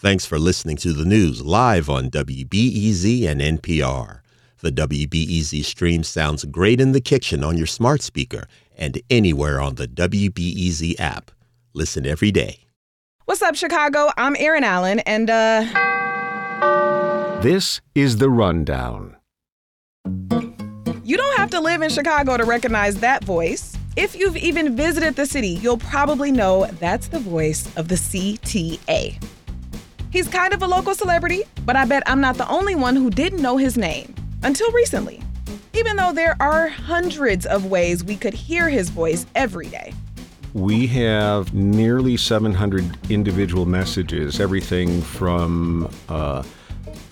Thanks for listening to the news live on WBEZ and NPR. The WBEZ stream sounds great in the kitchen on your smart speaker and anywhere on the WBEZ app. Listen every day. What's up, Chicago? I'm Erin Allen, and uh. This is The Rundown. You don't have to live in Chicago to recognize that voice. If you've even visited the city, you'll probably know that's the voice of the CTA. He's kind of a local celebrity, but I bet I'm not the only one who didn't know his name until recently. Even though there are hundreds of ways we could hear his voice every day. We have nearly 700 individual messages, everything from uh,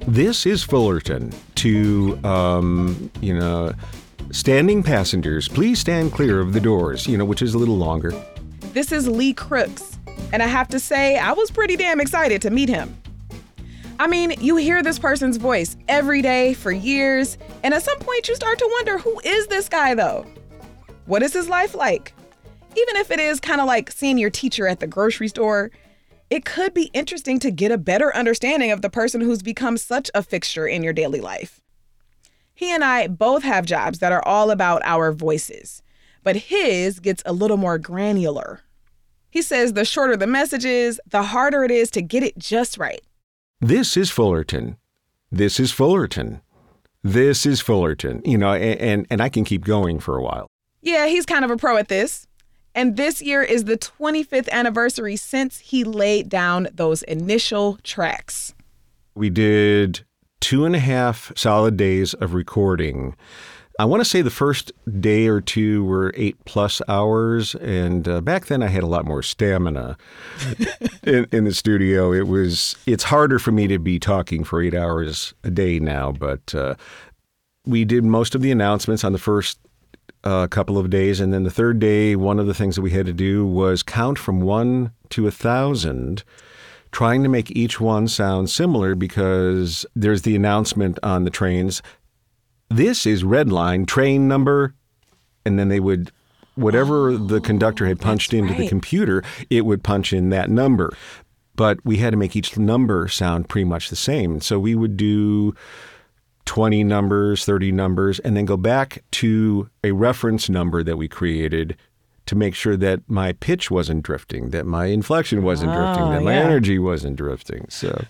this is Fullerton to, um, you know, standing passengers, please stand clear of the doors, you know, which is a little longer. This is Lee Crooks, and I have to say, I was pretty damn excited to meet him. I mean, you hear this person's voice every day for years, and at some point you start to wonder who is this guy though? What is his life like? Even if it is kind of like seeing your teacher at the grocery store, it could be interesting to get a better understanding of the person who's become such a fixture in your daily life. He and I both have jobs that are all about our voices, but his gets a little more granular. He says the shorter the message is, the harder it is to get it just right. This is Fullerton. This is Fullerton. This is Fullerton. You know, and, and, and I can keep going for a while. Yeah, he's kind of a pro at this. And this year is the 25th anniversary since he laid down those initial tracks. We did two and a half solid days of recording. I want to say the first day or two were eight plus hours, and uh, back then I had a lot more stamina in, in, the studio. It was it's harder for me to be talking for eight hours a day now, but uh, we did most of the announcements on the first uh, couple of days, and then the third day, one of the things that we had to do was count from one to a thousand trying to make each one sound similar because there's the announcement on the trains this is red line train number and then they would whatever oh, the conductor had punched into right. the computer it would punch in that number but we had to make each number sound pretty much the same so we would do 20 numbers 30 numbers and then go back to a reference number that we created to make sure that my pitch wasn't drifting that my inflection wasn't oh, drifting that my energy wasn't drifting so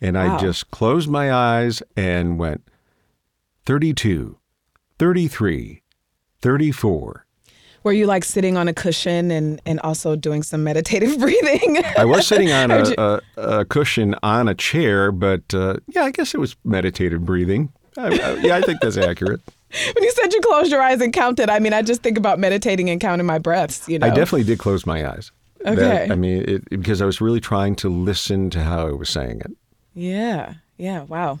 and wow. i just closed my eyes and went 32, 33, 34. Were you like sitting on a cushion and, and also doing some meditative breathing? I was sitting on a, a, a, cushion on a chair, but uh, yeah, I guess it was meditative breathing. I, I, yeah, I think that's accurate. when you said you closed your eyes and counted, I mean, I just think about meditating and counting my breaths. You know, I definitely did close my eyes. Okay. That, I mean, it, because I was really trying to listen to how I was saying it. Yeah. Yeah. Wow.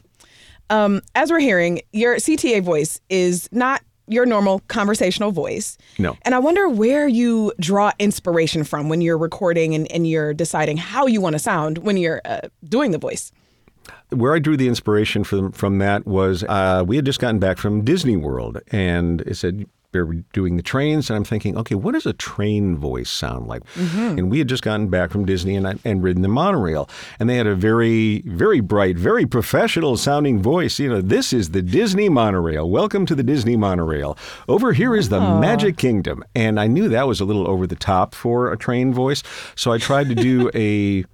Um, as we're hearing, your CTA voice is not your normal conversational voice. No. And I wonder where you draw inspiration from when you're recording and, and you're deciding how you want to sound when you're uh, doing the voice. Where I drew the inspiration from from that was uh, we had just gotten back from Disney World, and it said were doing the trains, and I'm thinking, okay, what does a train voice sound like? Mm-hmm. And we had just gotten back from Disney and, and ridden the monorail, and they had a very, very bright, very professional sounding voice. You know, this is the Disney monorail. Welcome to the Disney monorail. Over here is the oh. Magic Kingdom. And I knew that was a little over the top for a train voice, so I tried to do a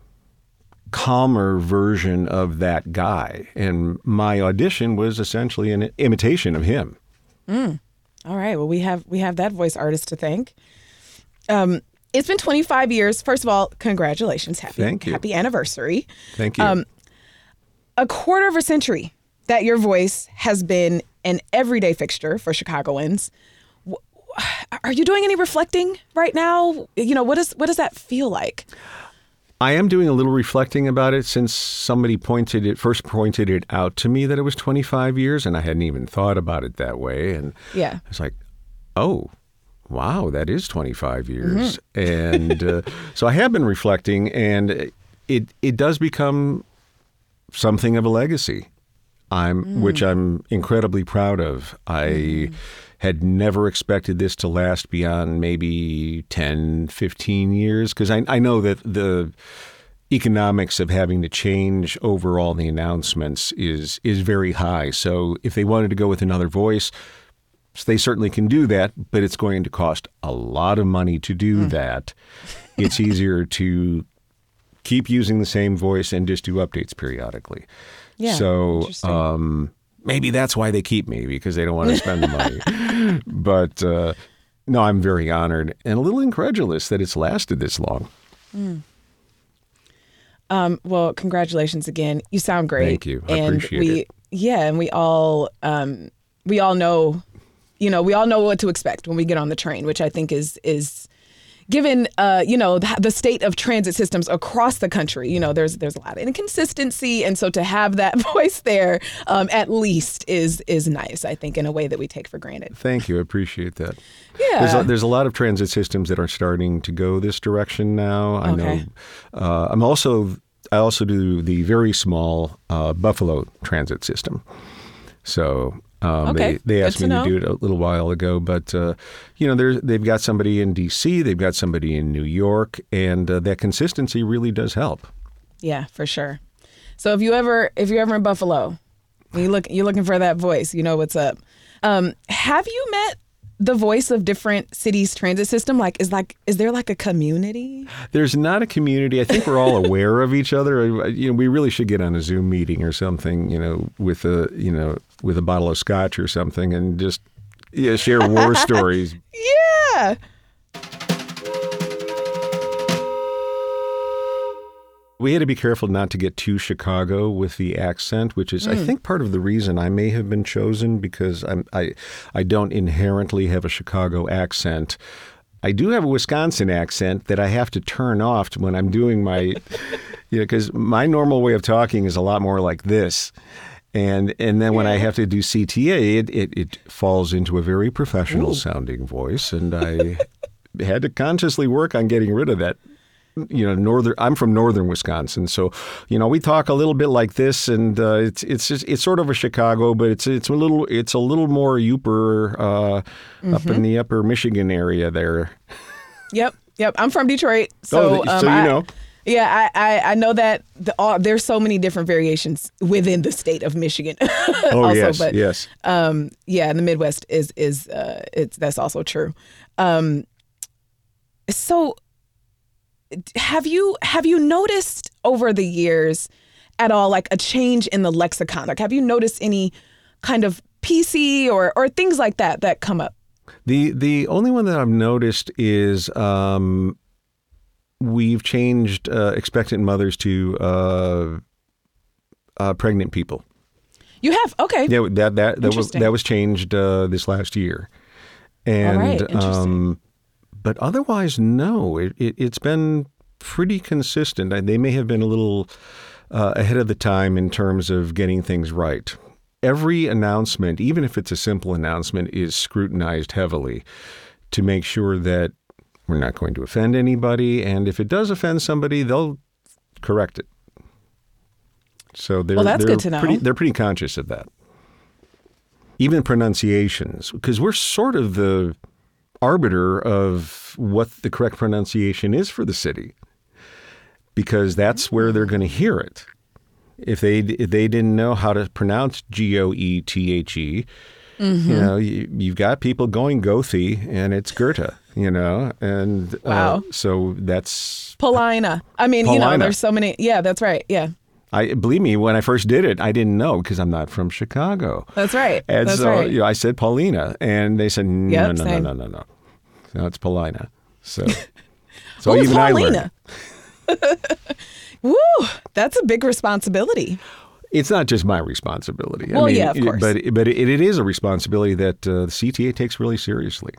calmer version of that guy. And my audition was essentially an imitation of him. Mm. All right. Well, we have we have that voice artist to thank. Um, it's been 25 years. First of all, congratulations. Happy Thank you. happy anniversary. Thank you. Um, a quarter of a century that your voice has been an everyday fixture for Chicagoans. Are you doing any reflecting right now? You know, what does what does that feel like? I am doing a little reflecting about it since somebody pointed it first pointed it out to me that it was 25 years and I hadn't even thought about it that way and yeah. it's like oh wow that is 25 years mm-hmm. and uh, so I have been reflecting and it it does become something of a legacy. I'm mm. which I'm incredibly proud of. I mm had never expected this to last beyond maybe 10, 15 years because I, I know that the economics of having to change overall the announcements is is very high. So if they wanted to go with another voice, they certainly can do that, but it's going to cost a lot of money to do Mm. that. It's easier to keep using the same voice and just do updates periodically. Yeah, So um, maybe that's why they keep me because they don't want to spend the money. but uh, no, I'm very honored and a little incredulous that it's lasted this long. Um, well, congratulations again. You sound great. Thank you. I and appreciate we, it. Yeah, and we all um, we all know, you know, we all know what to expect when we get on the train, which I think is is given uh, you know the, the state of transit systems across the country. You know, there's there's a lot of inconsistency, and so to have that voice there um, at least is is nice. I think in a way that we take for granted. Thank you. I appreciate that. Yeah. There's a, there's a lot of transit systems that are starting to go this direction now. I Okay. know. Uh, I'm also I also do the very small uh, Buffalo transit system. So um, Okay, they they asked to me know. to do it a little while ago, but uh, you know there's they've got somebody in D.C., they've got somebody in New York, and uh, that consistency really does help. Yeah, for sure. So if you ever if you're ever in Buffalo, you look you're looking for that voice, you know what's up. Um, have you met the voice of different cities transit system? Like is like is there like a community? There's not a community. I think we're all aware of each other. Uh, you know, we really should get on a Zoom meeting or something. You know, with a you know with a bottle of scotch or something, and just yeah, share war stories. Yeah. We had to be careful not to get too Chicago with the accent, which is, I mm. think, part of the reason I may have been chosen because I'm, I, I don't inherently have a Chicago accent. I do have a Wisconsin accent that I have to turn off when I'm doing my, you know, because my normal way of talking is a lot more like this. And and then when I have to do CTA, it, it, it falls into a very professional sounding voice. And I had to consciously work on getting rid of that you know northern i'm from northern wisconsin so you know we talk a little bit like this and uh, it's it's just, it's sort of a chicago but it's it's a little it's a little more upper uh, up in the upper michigan area there Yep. Yep. I'm from Detroit, so Oh, so um, you I- know. Yeah, I, I, I know that the, all, there's so many different variations within the state of Michigan. oh also, yes but yes um, yeah, in the Midwest is is uh, it's that's also true. Um, so, have you have you noticed over the years at all like a change in the lexicon? Like, have you noticed any kind of PC or or things like that that come up? the the only one that i've noticed is um, we've changed uh, expectant mothers to uh, uh, pregnant people You have okay. Yeah, that that that was that was changed uh, this last year, and right, interesting. um, but otherwise, no. It, it it's been pretty consistent. They may have been a little uh, ahead of the time in terms of getting things right. Every announcement, even if it's a simple announcement, is scrutinized heavily to make sure that we're not going to offend anybody, and if it does offend somebody, they'll correct it. So they're Well, that's they're good to know. Pretty, they're pretty conscious of that. Even pronunciations, because we're sort of the arbiter of what the correct pronunciation is for the city, because that's where they're going to hear it. If they if they didn't know how to pronounce G O E T H E, Mm-hmm. you know, you, you've got people going Goethe, and it's Goethe, you know, and Wow. uh, so that's Paulina. I mean, you know, there's so many. Yeah, that's right. Yeah, I believe me when I first did it, I didn't know because I'm not from Chicago. that's right. And that's so right. you know, I said Paulina, and they said no, Yep, no, no, no, no, no. No, it's Paulina. So, so Who's even I Paulina? learned. Woo, that's a big responsibility. It's not just my responsibility. I Well, mean, yeah, of course. but but it, it is a responsibility that uh, the CTA takes really seriously.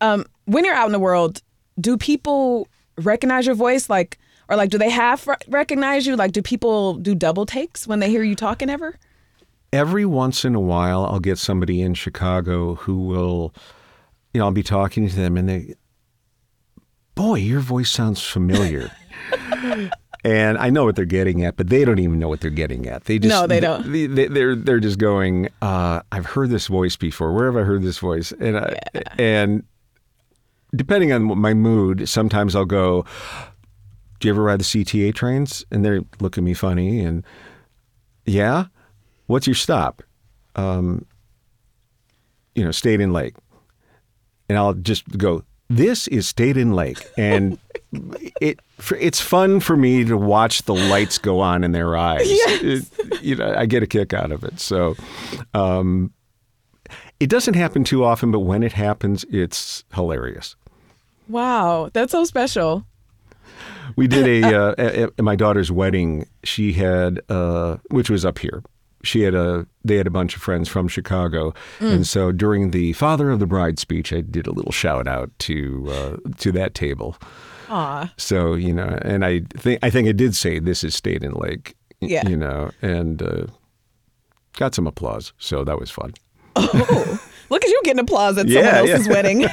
Um, when you're out in the world, do people recognize your voice? Like, or like, do they half recognize you? Like, do people do double takes when they hear you talking ever? Every once in a while, I'll get somebody in Chicago who will, you know, I'll be talking to them, and they, boy, your voice sounds familiar. And I know what they're getting at, but they don't even know what they're getting at. They just No, they don't. They, they, they're they're just going. Uh, I've heard this voice before. Where have I heard this voice? And I, and depending on my mood, sometimes I'll go. Do you ever ride the CTA trains? And they look at me funny and, yeah, what's your stop? Um, you know, State and Lake. And I'll just go, this is State and Lake. And it it's fun for me to watch the lights go on in their eyes. Yes. It, you know, I get a kick out of it. So, um, it doesn't happen too often, but when it happens, it's hilarious. Wow, that's so special. We did a uh, at, at my daughter's wedding. She had, uh, which was up here. She had a. They had a bunch of friends from Chicago, and so during the father of the bride speech, I did a little shout out to uh, to that table. Aw. So you know, and I think I think I did say this is State and Lake. Yeah. You know, and uh, got some applause, so that was fun. Oh, look at you getting applause at Yeah, someone yeah. else's wedding.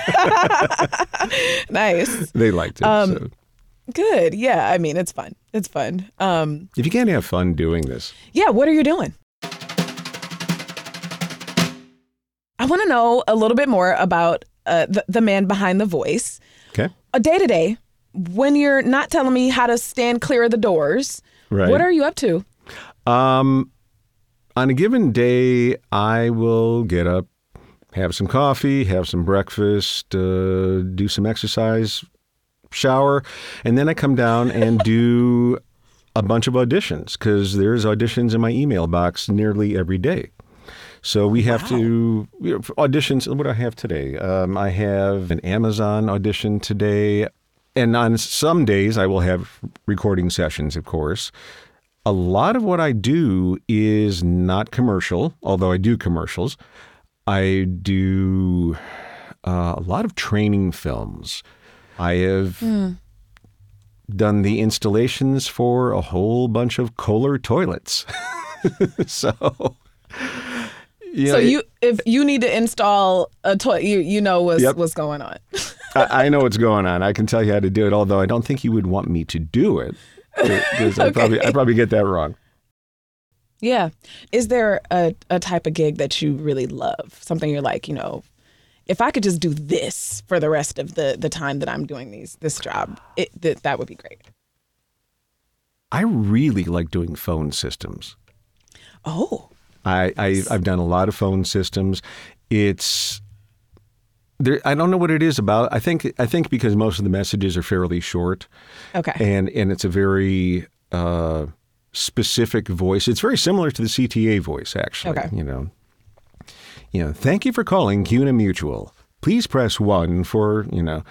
nice. They liked it. Um, so. Good. Yeah, I mean, it's fun. It's fun. Um, If you can't have fun doing this, yeah, what are you doing? I want to know a little bit more about uh, the, the man behind the voice. okay, A day to day, when you're not telling me how to stand clear of the doors, right? what are you up to? Um, on a given day, I will get up, have some coffee, have some breakfast, uh, do some exercise, shower, and then I come down and do a bunch of auditions because there's auditions in my email box nearly every day. So we have to you know, auditions. What do I have today? Um, I have an Amazon audition today, and on some days I will have recording sessions, of course. A lot of what I do is not commercial, although I do commercials. I do uh, a lot of training films. I have done the installations for a whole bunch of Kohler toilets. so, you so you, if you need to install a toilet, you you know what's Yep. what's going on. I, I know what's going on. I can tell you how to do it, although I don't think you would want me to do it. Because I probably I probably get that wrong. Yeah. Is there a, a type of gig that you really love? Something you're like, you know, if I could just do this for the rest of the the time that I'm doing these this job, it th- that would be great. I really like doing phone systems. Oh. I, I I've done a lot of phone systems. It's there. I don't know what it is about. I think I think because most of the messages are fairly short, Okay. and and it's a very uh, specific voice. It's very similar to the CTA voice, actually. Okay. You know. You know. Thank you for calling CUNA Mutual. Please press one for you know.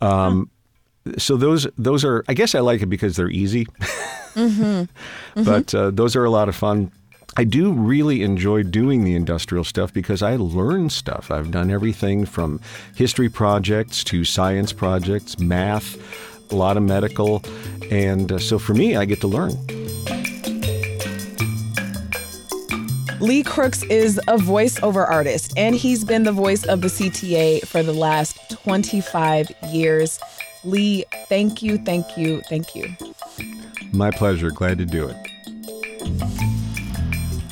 Um, So those those are. I guess I like it because they're easy. But uh, those are a lot of fun. I do really enjoy doing the industrial stuff because I learn stuff. I've done everything from history projects to science projects, math, a lot of medical. And uh, so for me, I get to learn. Lee Crooks is a voiceover artist, and he's been the voice of the CTA for the last 25 years. Lee, thank you, thank you, thank you. My pleasure. Glad to do it.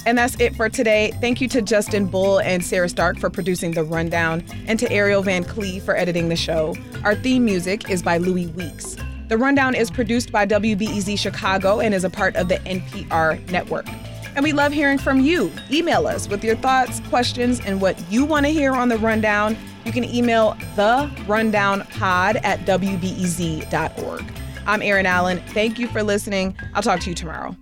And that's it for today. Thank you to Justin Bull and Sarah Stark for producing The Rundown, and to Ariel Van Clee for editing the show. Our theme music is by Louis Weeks. The Rundown is produced by WBEZ Chicago and is a part of the NPR network. And we love hearing from you. Email us with your thoughts, questions, and what you want to hear on The Rundown. You can email the rundown pod at wbez.org. I'm Erin Allen. Thank you for listening. I'll talk to you tomorrow.